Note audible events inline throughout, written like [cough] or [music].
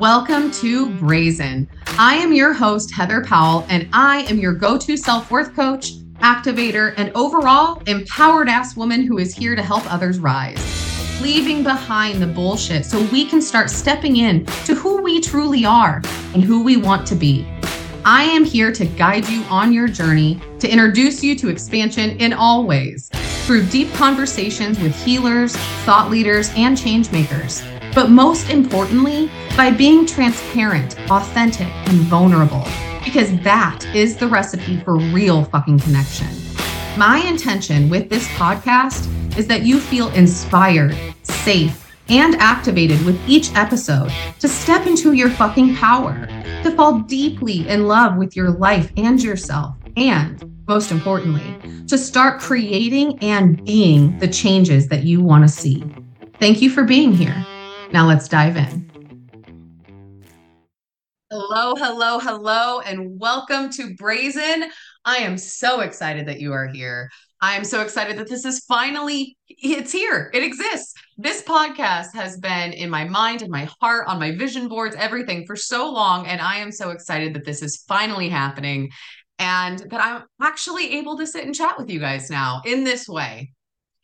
Welcome to Brazen. I am your host, Heather Powell, and I am your go to self worth coach, activator, and overall empowered ass woman who is here to help others rise. Leaving behind the bullshit so we can start stepping in to who we truly are and who we want to be. I am here to guide you on your journey, to introduce you to expansion in all ways, through deep conversations with healers, thought leaders, and change makers but most importantly, by being transparent, authentic, and vulnerable, because that is the recipe for real fucking connection. My intention with this podcast is that you feel inspired, safe, and activated with each episode to step into your fucking power, to fall deeply in love with your life and yourself, and most importantly, to start creating and being the changes that you want to see. Thank you for being here. Now let's dive in. Hello, hello, hello, and welcome to Brazen. I am so excited that you are here. I am so excited that this is finally it's here. It exists. This podcast has been in my mind in my heart on my vision boards, everything for so long and I am so excited that this is finally happening and that I'm actually able to sit and chat with you guys now in this way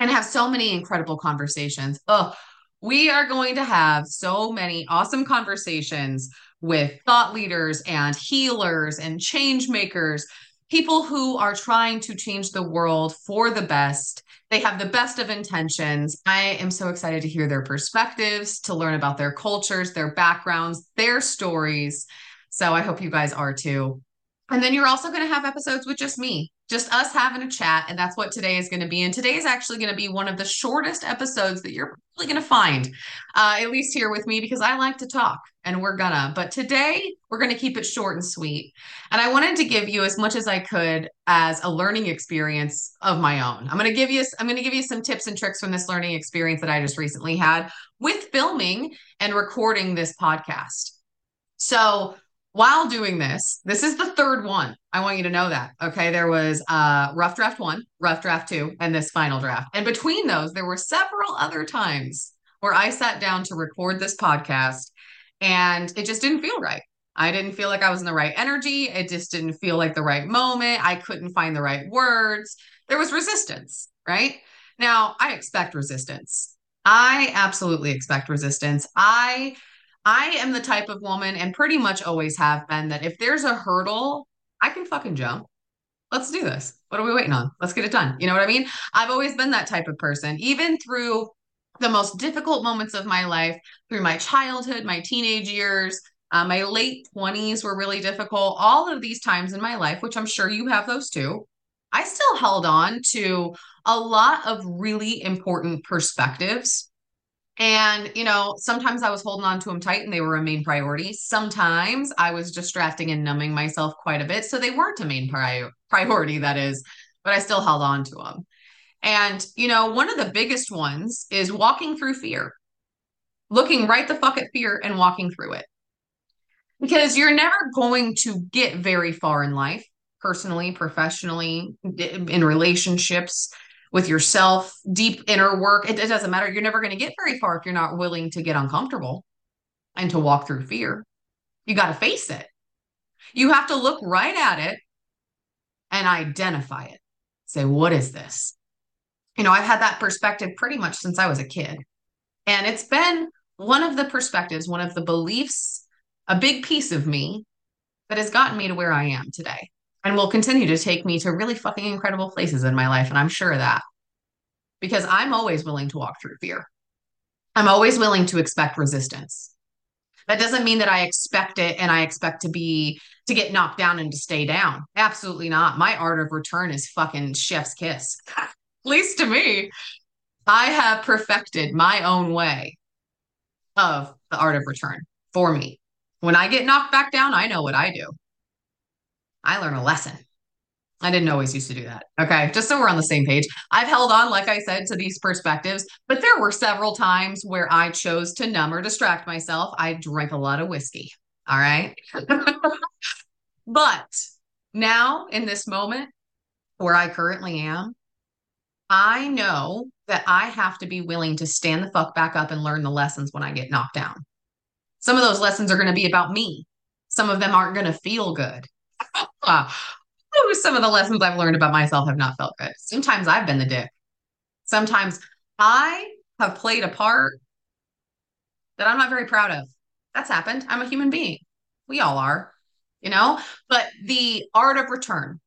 and have so many incredible conversations. Oh, we are going to have so many awesome conversations with thought leaders and healers and change makers, people who are trying to change the world for the best. They have the best of intentions. I am so excited to hear their perspectives, to learn about their cultures, their backgrounds, their stories. So I hope you guys are too. And then you're also going to have episodes with just me, just us having a chat. And that's what today is going to be. And today is actually going to be one of the shortest episodes that you're probably going to find, uh, at least here with me, because I like to talk and we're gonna. But today we're going to keep it short and sweet. And I wanted to give you as much as I could as a learning experience of my own. I'm going to give you, I'm going to give you some tips and tricks from this learning experience that I just recently had with filming and recording this podcast. So, while doing this, this is the third one. I want you to know that. Okay. There was uh rough draft one, rough draft two, and this final draft. And between those, there were several other times where I sat down to record this podcast and it just didn't feel right. I didn't feel like I was in the right energy. It just didn't feel like the right moment. I couldn't find the right words. There was resistance, right? Now, I expect resistance. I absolutely expect resistance. I I am the type of woman, and pretty much always have been, that if there's a hurdle, I can fucking jump. Let's do this. What are we waiting on? Let's get it done. You know what I mean? I've always been that type of person, even through the most difficult moments of my life, through my childhood, my teenage years, uh, my late 20s were really difficult. All of these times in my life, which I'm sure you have those too, I still held on to a lot of really important perspectives and, you know, sometimes I was holding on to them tight and they were a main priority. Sometimes I was distracting and numbing myself quite a bit. So they weren't a main pri- priority, that is, but I still held on to them. And, you know, one of the biggest ones is walking through fear, looking right the fuck at fear and walking through it. Because you're never going to get very far in life, personally, professionally, in relationships with yourself, deep inner work. It, it doesn't matter. You're never going to get very far if you're not willing to get uncomfortable and to walk through fear. You got to face it. You have to look right at it and identify it. Say, what is this? You know, I've had that perspective pretty much since I was a kid. And it's been one of the perspectives, one of the beliefs, a big piece of me that has gotten me to where I am today and will continue to take me to really fucking incredible places in my life. And I'm sure of that because I'm always willing to walk through fear. I'm always willing to expect resistance. That doesn't mean that I expect it and I expect to be to get knocked down and to stay down. Absolutely not. My art of return is fucking chef's kiss. [laughs] At least to me. I have perfected my own way of the art of return for me. When I get knocked back down, I know what I do. I learn a lesson. I didn't always used to do that. Okay. Just so we're on the same page. I've held on, like I said, to these perspectives, but there were several times where I chose to numb or distract myself. I drank a lot of whiskey. All right. [laughs] but now in this moment where I currently am, I know that I have to be willing to stand the fuck back up and learn the lessons when I get knocked down. Some of those lessons are going to be about me. Some of them aren't going to feel good. Some of the lessons I've learned about myself have not felt good. Sometimes I've been the dick. Sometimes I have played a part that I'm not very proud of. That's happened. I'm a human being. We all are, you know? But the art of return,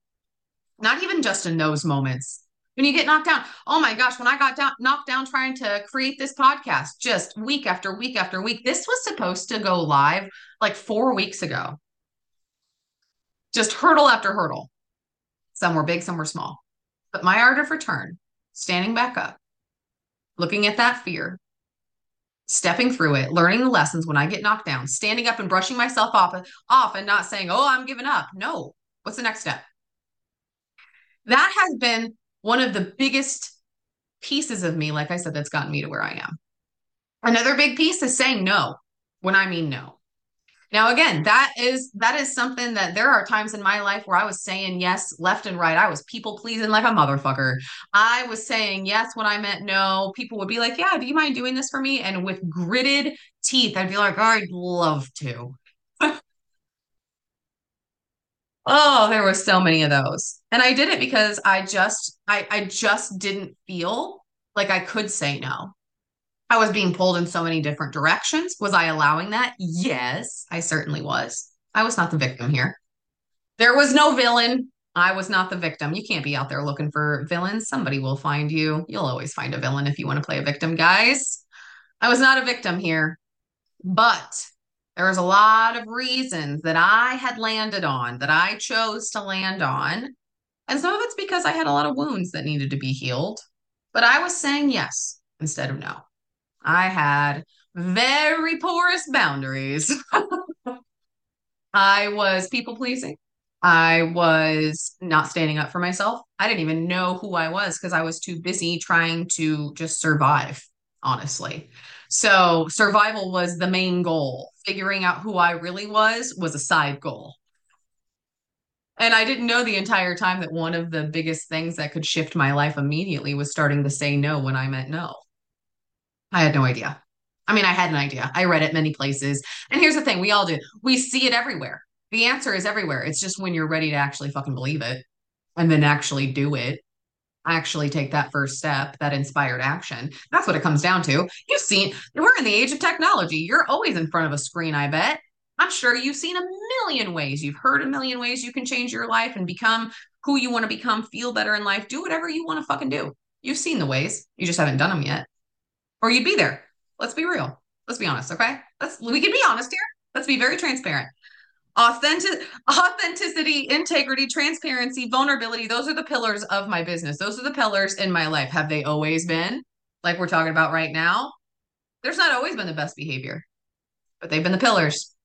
not even just in those moments. When you get knocked down, oh my gosh, when I got down, knocked down trying to create this podcast, just week after week after week, this was supposed to go live like four weeks ago. Just hurdle after hurdle. Some were big, some were small. But my art of return, standing back up, looking at that fear, stepping through it, learning the lessons when I get knocked down, standing up and brushing myself off, off and not saying, oh, I'm giving up. No. What's the next step? That has been one of the biggest pieces of me, like I said, that's gotten me to where I am. Another big piece is saying no when I mean no. Now again, that is that is something that there are times in my life where I was saying yes left and right. I was people pleasing like a motherfucker. I was saying yes when I meant no. People would be like, "Yeah, do you mind doing this for me?" And with gritted teeth, I'd be like, oh, "I'd love to." [laughs] oh, there were so many of those. And I did it because I just I I just didn't feel like I could say no. I was being pulled in so many different directions. Was I allowing that? Yes, I certainly was. I was not the victim here. There was no villain. I was not the victim. You can't be out there looking for villains. Somebody will find you. You'll always find a villain if you want to play a victim, guys. I was not a victim here, but there was a lot of reasons that I had landed on, that I chose to land on. And some of it's because I had a lot of wounds that needed to be healed. But I was saying yes instead of no. I had very porous boundaries. I was people pleasing. I was not standing up for myself. I didn't even know who I was because I was too busy trying to just survive, honestly. So, survival was the main goal. Figuring out who I really was was a side goal. And I didn't know the entire time that one of the biggest things that could shift my life immediately was starting to say no when I meant no. I had no idea. I mean, I had an idea. I read it many places. And here's the thing we all do we see it everywhere. The answer is everywhere. It's just when you're ready to actually fucking believe it and then actually do it, actually take that first step, that inspired action. That's what it comes down to. You've seen, we're in the age of technology. You're always in front of a screen, I bet. I'm sure you've seen a million ways. You've heard a million ways you can change your life and become who you want to become, feel better in life, do whatever you want to fucking do. You've seen the ways. You just haven't done them yet or you'd be there. Let's be real. Let's be honest, okay? Let's we can be honest here. Let's be very transparent. Authentic authenticity, integrity, transparency, vulnerability, those are the pillars of my business. Those are the pillars in my life. Have they always been? Like we're talking about right now? There's not always been the best behavior, but they've been the pillars.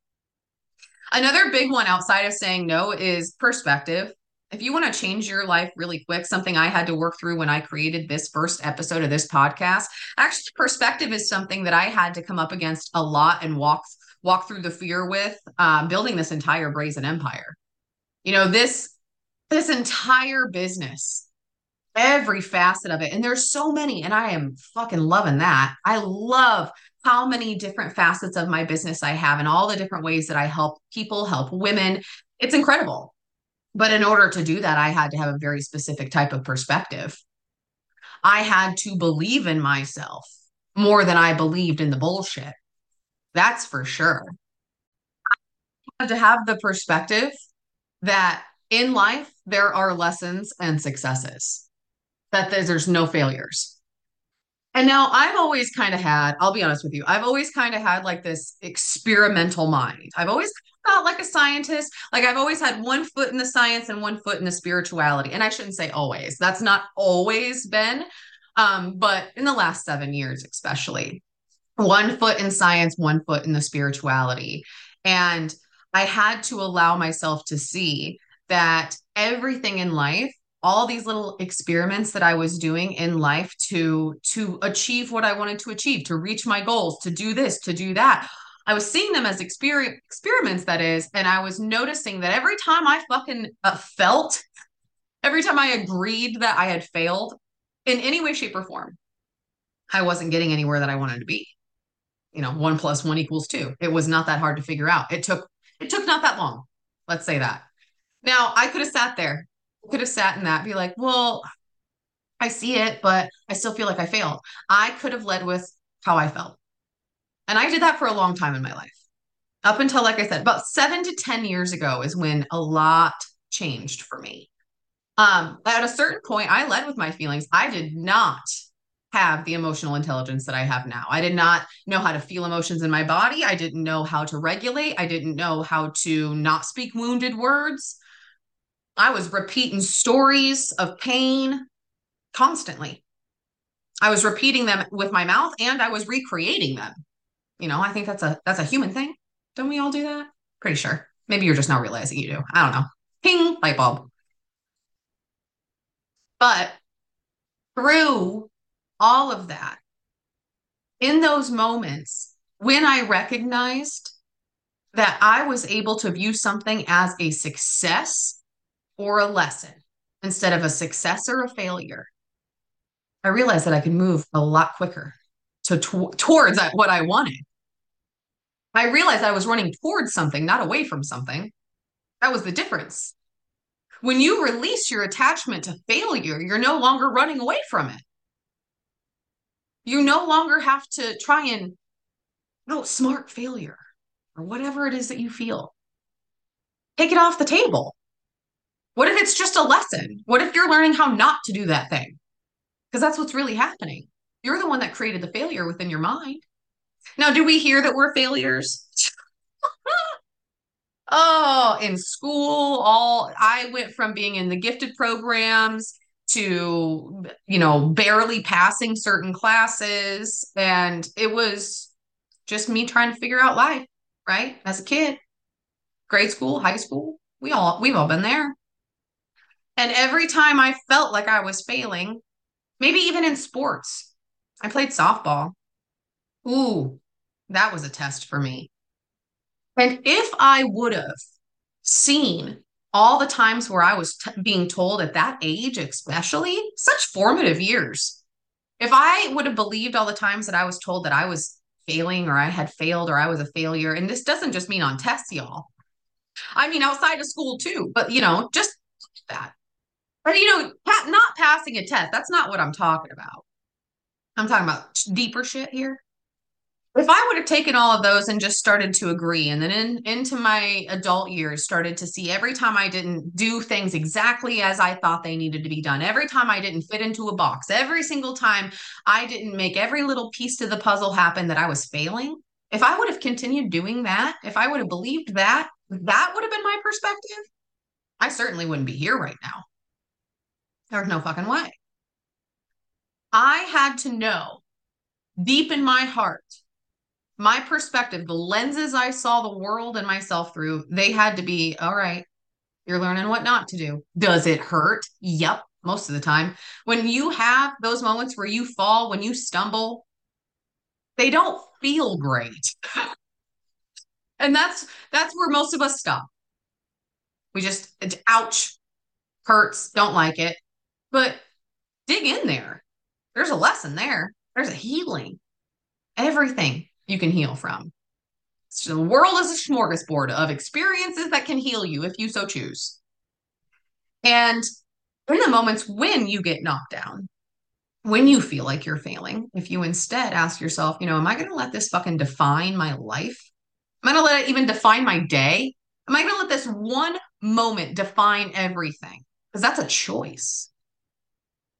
Another big one outside of saying no is perspective if you want to change your life really quick, something I had to work through when I created this first episode of this podcast, actually perspective is something that I had to come up against a lot and walk walk through the fear with um, building this entire brazen empire. You know, this this entire business, every facet of it, and there's so many, and I am fucking loving that. I love how many different facets of my business I have and all the different ways that I help people, help women. It's incredible but in order to do that, I had to have a very specific type of perspective. I had to believe in myself more than I believed in the bullshit. That's for sure. I had to have the perspective that in life, there are lessons and successes, that there's no failures. And now I've always kind of had, I'll be honest with you, I've always kind of had like this experimental mind. I've always felt like a scientist. Like I've always had one foot in the science and one foot in the spirituality. And I shouldn't say always. That's not always been. Um, but in the last seven years, especially, one foot in science, one foot in the spirituality. And I had to allow myself to see that everything in life all these little experiments that I was doing in life to to achieve what I wanted to achieve, to reach my goals, to do this, to do that. I was seeing them as exper- experiments, that is, and I was noticing that every time I fucking uh, felt, every time I agreed that I had failed in any way, shape, or form, I wasn't getting anywhere that I wanted to be. you know, one plus one equals two. It was not that hard to figure out. It took it took not that long. Let's say that. Now I could have sat there, could have sat in that, be like, well, I see it, but I still feel like I failed. I could have led with how I felt. And I did that for a long time in my life. Up until, like I said, about seven to 10 years ago is when a lot changed for me. Um, at a certain point, I led with my feelings. I did not have the emotional intelligence that I have now. I did not know how to feel emotions in my body. I didn't know how to regulate. I didn't know how to not speak wounded words. I was repeating stories of pain constantly. I was repeating them with my mouth and I was recreating them. You know, I think that's a that's a human thing. Don't we all do that? Pretty sure. Maybe you're just not realizing you do. I don't know. Ping, light bulb. But through all of that, in those moments, when I recognized that I was able to view something as a success or a lesson instead of a success or a failure, I realized that I could move a lot quicker to, to towards what I wanted. I realized I was running towards something, not away from something. That was the difference. When you release your attachment to failure, you're no longer running away from it. You no longer have to try and oh, outsmart failure or whatever it is that you feel. Take it off the table. What if it's just a lesson? What if you're learning how not to do that thing? Because that's what's really happening. You're the one that created the failure within your mind. Now, do we hear that we're failures? [laughs] oh, in school, all I went from being in the gifted programs to, you know, barely passing certain classes. And it was just me trying to figure out life, right? As a kid, grade school, high school, we all, we've all been there. And every time I felt like I was failing, maybe even in sports, I played softball. Ooh, that was a test for me. And if I would have seen all the times where I was t- being told at that age, especially such formative years, if I would have believed all the times that I was told that I was failing or I had failed or I was a failure, and this doesn't just mean on tests, y'all. I mean, outside of school too, but you know, just that. But you know, not passing a test, that's not what I'm talking about. I'm talking about deeper shit here if I would have taken all of those and just started to agree, and then in, into my adult years, started to see every time I didn't do things exactly as I thought they needed to be done, every time I didn't fit into a box, every single time I didn't make every little piece to the puzzle happen, that I was failing. If I would have continued doing that, if I would have believed that, that would have been my perspective, I certainly wouldn't be here right now. There's no fucking way. I had to know deep in my heart my perspective, the lenses I saw the world and myself through, they had to be all right. You're learning what not to do. Does it hurt? Yep, most of the time. When you have those moments where you fall, when you stumble, they don't feel great. [laughs] and that's that's where most of us stop. We just ouch, hurts, don't like it. But dig in there. There's a lesson there. There's a healing. Everything you can heal from. So the world is a smorgasbord of experiences that can heal you if you so choose. And in the moments when you get knocked down, when you feel like you're failing, if you instead ask yourself, you know, am I going to let this fucking define my life? Am I going to let it even define my day? Am I going to let this one moment define everything? Because that's a choice.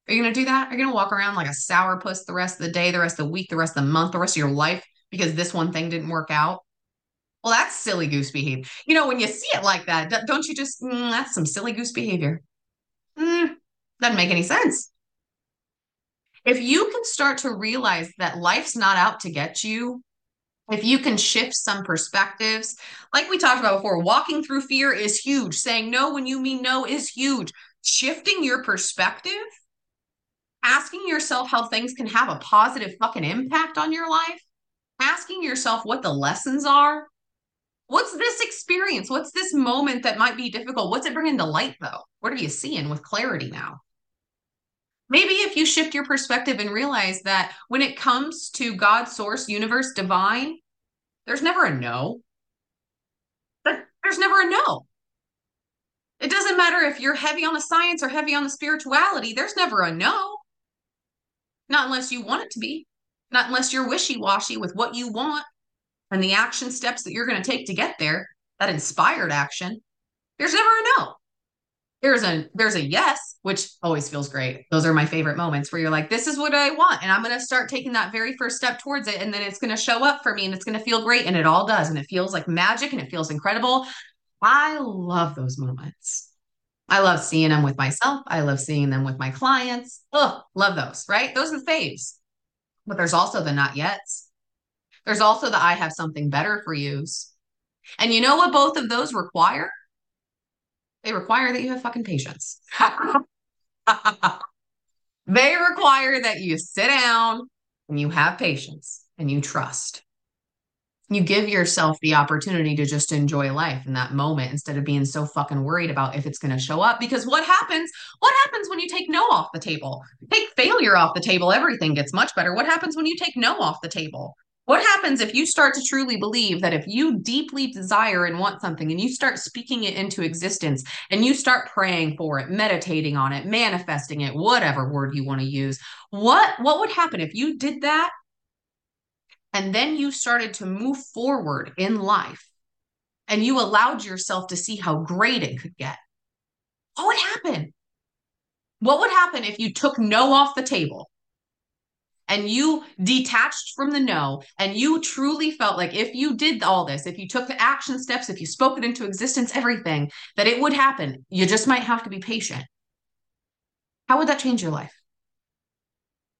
Are you going to do that? Are you going to walk around like a sourpuss the rest of the day, the rest of the week, the rest of the month, the rest of your life because this one thing didn't work out. Well, that's silly goose behavior. You know, when you see it like that, don't you just, mm, that's some silly goose behavior. Mm, doesn't make any sense. If you can start to realize that life's not out to get you, if you can shift some perspectives, like we talked about before, walking through fear is huge. Saying no when you mean no is huge. Shifting your perspective, asking yourself how things can have a positive fucking impact on your life, asking yourself what the lessons are. What's this experience? What's this moment that might be difficult? What's it bringing to light, though? What are you seeing with clarity now? Maybe if you shift your perspective and realize that when it comes to God, source, universe, divine, there's never a no. There's never a no. It doesn't matter if you're heavy on the science or heavy on the spirituality, there's never a no. Not unless you want it to be, not unless you're wishy washy with what you want and the action steps that you're going to take to get there, that inspired action. There's never a no. There's a there's a yes, which always feels great. Those are my favorite moments where you're like, this is what I want. And I'm gonna start taking that very first step towards it. And then it's gonna show up for me and it's gonna feel great. And it all does. And it feels like magic and it feels incredible. I love those moments. I love seeing them with myself. I love seeing them with my clients. Oh, love those, right? Those are the faves. But there's also the not yets. There's also the I have something better for yous. And you know what both of those require? They require that you have fucking patience. [laughs] they require that you sit down and you have patience and you trust you give yourself the opportunity to just enjoy life in that moment instead of being so fucking worried about if it's going to show up. Because what happens what happens when you take no off the table? Take failure off the table everything gets much better. What happens when you take no off the table? What happens if you start to truly believe that if you deeply desire and want something and you start speaking it into existence and you start praying for it meditating on it manifesting it whatever word you want to use what what would happen if you did that and then you started to move forward in life and you allowed yourself to see how great it could get, what would happen? What would happen if you took no off the table and you detached from the no and you truly felt like if you did all this, if you took the action steps, if you spoke it into existence, everything, that it would happen? You just might have to be patient. How would that change your life?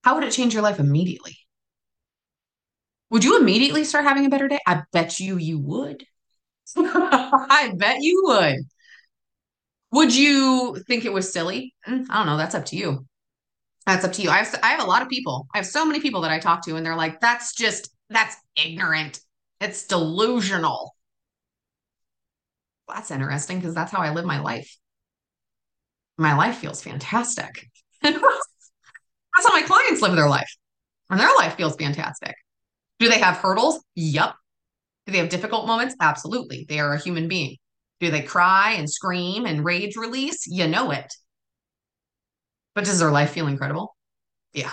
How would it change your life immediately? Would you immediately start having a better day? I bet you you would. [laughs] I bet you would. Would you think it was silly? Mm, I don't know. That's up to you. That's up to you. I have I have a lot of people. I have so many people that I talk to, and they're like, "That's just that's ignorant. It's delusional." That's interesting because that's how I live my life. My life feels fantastic. [laughs] that's how my clients live their life, and their life feels fantastic. Do they have hurdles? Yep. Do they have difficult moments? Absolutely. They are a human being. Do they cry and scream and rage release? You know it. But does their life feel incredible? Yeah.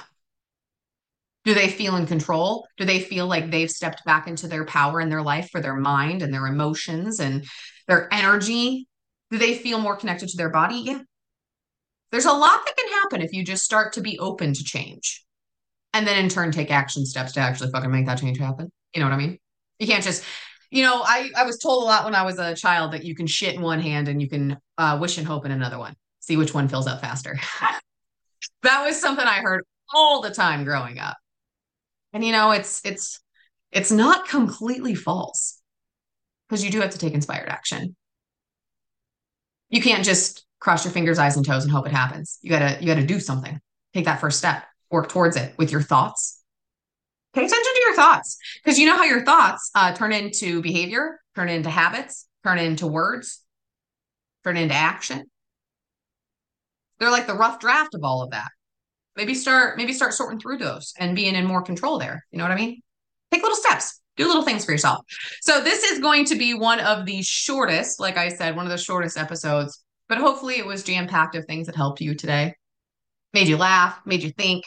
Do they feel in control? Do they feel like they've stepped back into their power in their life for their mind and their emotions and their energy? Do they feel more connected to their body? Yeah. There's a lot that can happen if you just start to be open to change and then in turn take action steps to actually fucking make that change happen. You know what I mean? You can't just, you know, I, I was told a lot when I was a child that you can shit in one hand and you can uh, wish and hope in another one. See which one fills up faster. [laughs] that was something I heard all the time growing up. And you know, it's it's it's not completely false because you do have to take inspired action. You can't just cross your fingers, eyes, and toes and hope it happens. You gotta you gotta do something. Take that first step work towards it with your thoughts. Pay attention to your thoughts because you know how your thoughts uh, turn into behavior, turn into habits, turn into words, turn into action. They're like the rough draft of all of that. Maybe start maybe start sorting through those and being in more control there. You know what I mean? Take little steps. Do little things for yourself. So this is going to be one of the shortest, like I said, one of the shortest episodes, but hopefully it was jam-packed of things that helped you today. Made you laugh, made you think,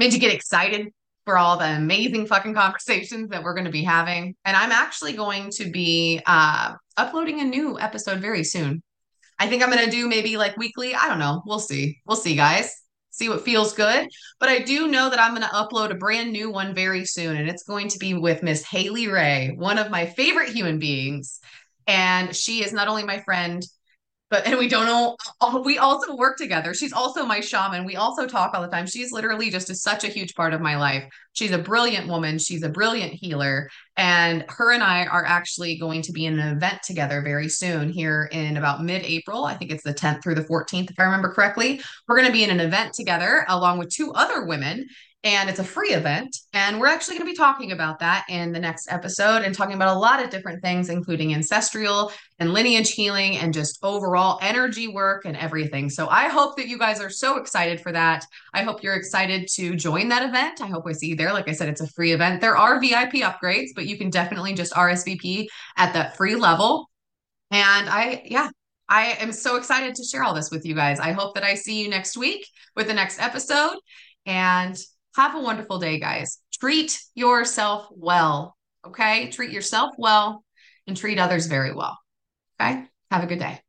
made you get excited for all the amazing fucking conversations that we're going to be having. And I'm actually going to be uh, uploading a new episode very soon. I think I'm going to do maybe like weekly. I don't know. We'll see. We'll see, guys. See what feels good. But I do know that I'm going to upload a brand new one very soon. And it's going to be with Miss Haley Ray, one of my favorite human beings. And she is not only my friend, but and we don't know we also work together. She's also my shaman. We also talk all the time. She's literally just such a huge part of my life. She's a brilliant woman. She's a brilliant healer. And her and i are actually going to be in an event together very soon here in about mid-april. I think it's the 10th through the 14th if i remember correctly. We're going to be in an event together along with two other women and it's a free event. And we're actually going to be talking about that in the next episode and talking about a lot of different things, including ancestral and lineage healing and just overall energy work and everything. So I hope that you guys are so excited for that. I hope you're excited to join that event. I hope I see you there. Like I said, it's a free event. There are VIP upgrades, but you can definitely just RSVP at that free level. And I, yeah, I am so excited to share all this with you guys. I hope that I see you next week with the next episode. And have a wonderful day, guys. Treat yourself well. Okay. Treat yourself well and treat others very well. Okay. Have a good day.